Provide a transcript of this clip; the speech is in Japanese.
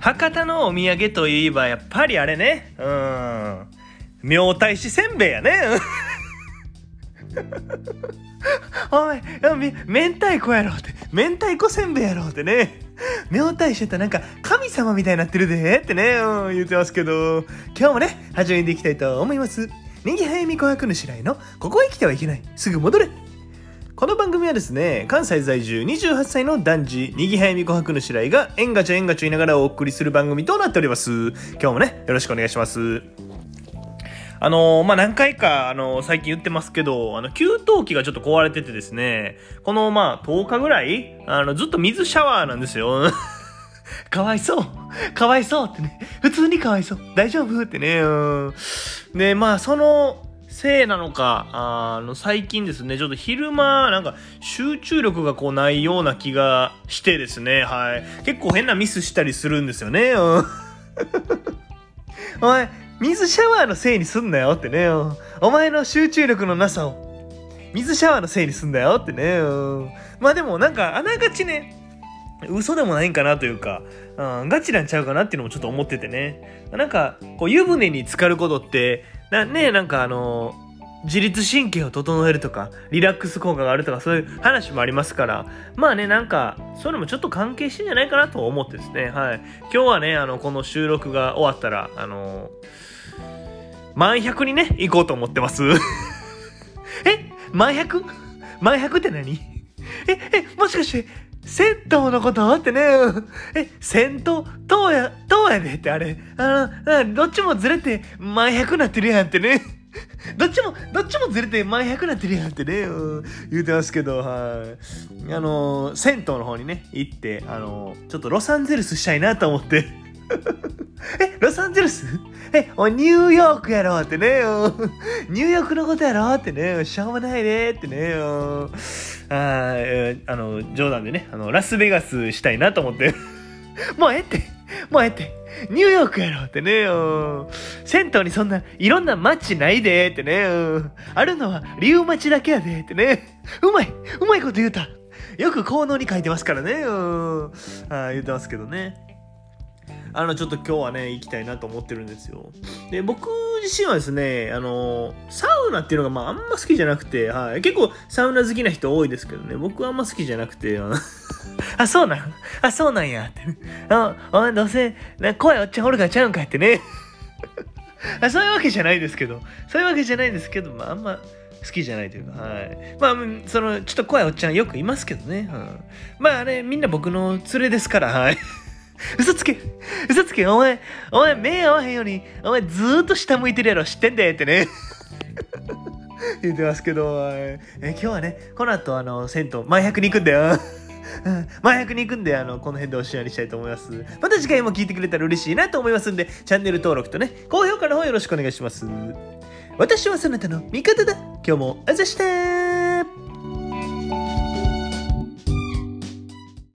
博多のお土産といえばやっぱりあれね。うん。明太子せんべいやね。おいめ明太子やろって。明太子せんべいやろってね。明太子ってなんか神様みたいになってるで。ってね、うん、言ってますけど。今日もね始めていきたいと思います。ネギ早見琥珀の白井のここへ来てはいけない。すぐ戻れ。この番組はですね関西在住28歳の男児にぎはやみ琥珀の白井が縁がちょ縁がちょ言いながらお送りする番組となっております今日もねよろしくお願いしますあのー、まあ、何回か、あのー、最近言ってますけど、あの、給湯器がちょっと壊れててですね、この、まあ、10日ぐらい、あの、ずっと水シャワーなんですよ。かわいそう。かわいそうってね。普通にかわいそう。大丈夫ってね。うん。で、まあ、その、せいなのか、あの、最近ですね、ちょっと昼間、なんか、集中力がこうないような気がしてですね、はい。結構変なミスしたりするんですよね。うん。おい、水シャワーのせいにすんなよってね。うんお前の集中力のなさを、水シャワーのせいにすんだよってね。うんまあでもなんか、あながちね、嘘でもないんかなというか、うん、ガチなんちゃうかなっていうのもちょっと思っててね。なんか、こう湯船に浸かることって、なねなんかあの自律神経を整えるとかリラックス効果があるとかそういう話もありますからまあねなんかそういうのもちょっと関係してんじゃないかなと思ってですね。はい。今日はねあのこの収録が終わったらあの満100にね行こうと思ってます。え？満 100? 満100って何？え？え？もしかして銭湯のことってね、え、銭湯、とうや、とうやでってあれ、あの、どっちもずれて前100なってるやんってね。どっちも、どっちもずれて前100なってるやんってね、言うてますけど、はい。あの、銭湯の方にね、行って、あの、ちょっとロサンゼルスしたいなと思って。え、ロサンゼルス？え、おニューヨークやろってね。よ、ニューヨークのことやろってね、しょうもないねってね、ああの、冗談でね、あの、ラスベガスしたいなと思って。もうえって、もうえって、ニューヨークやろってね。よ、銭湯にそんないろんな街ないでってね。よ、あるのは理由町だけやでってね、うまい、うまいこと言うた。よく効能に書いてますからね。よ、あ言ってますけどね。あの、ちょっと今日はね、行きたいなと思ってるんですよ。で、僕自身はですね、あの、サウナっていうのが、まあ、あんま好きじゃなくて、はい。結構、サウナ好きな人多いですけどね、僕はあんま好きじゃなくて、あ、そうなんあ、そうなんや、って。あ、お前どうせ、な怖いおっちゃんおるからちゃうんかってね。あそういうわけじゃないですけど、そういうわけじゃないですけど、まあ、あんま、好きじゃないというか、はい。まあ、その、ちょっと怖いおっちゃんよくいますけどね。うん、まあ、あれ、みんな僕の連れですから、はい。嘘つけ嘘つけお前、お前目合わへんように、お前ずーっと下向いてるやろ知ってんでってね。言ってますけど、え今日はね、この後、あの、銭湯、前100に行くんだよ。前100に行くんで、あの、この辺でおしまいにしたいと思います。また次回も聞いてくれたら嬉しいなと思いますんで、チャンネル登録とね、高評価の方よろしくお願いします。私はそなたの味方だ。今日もあざした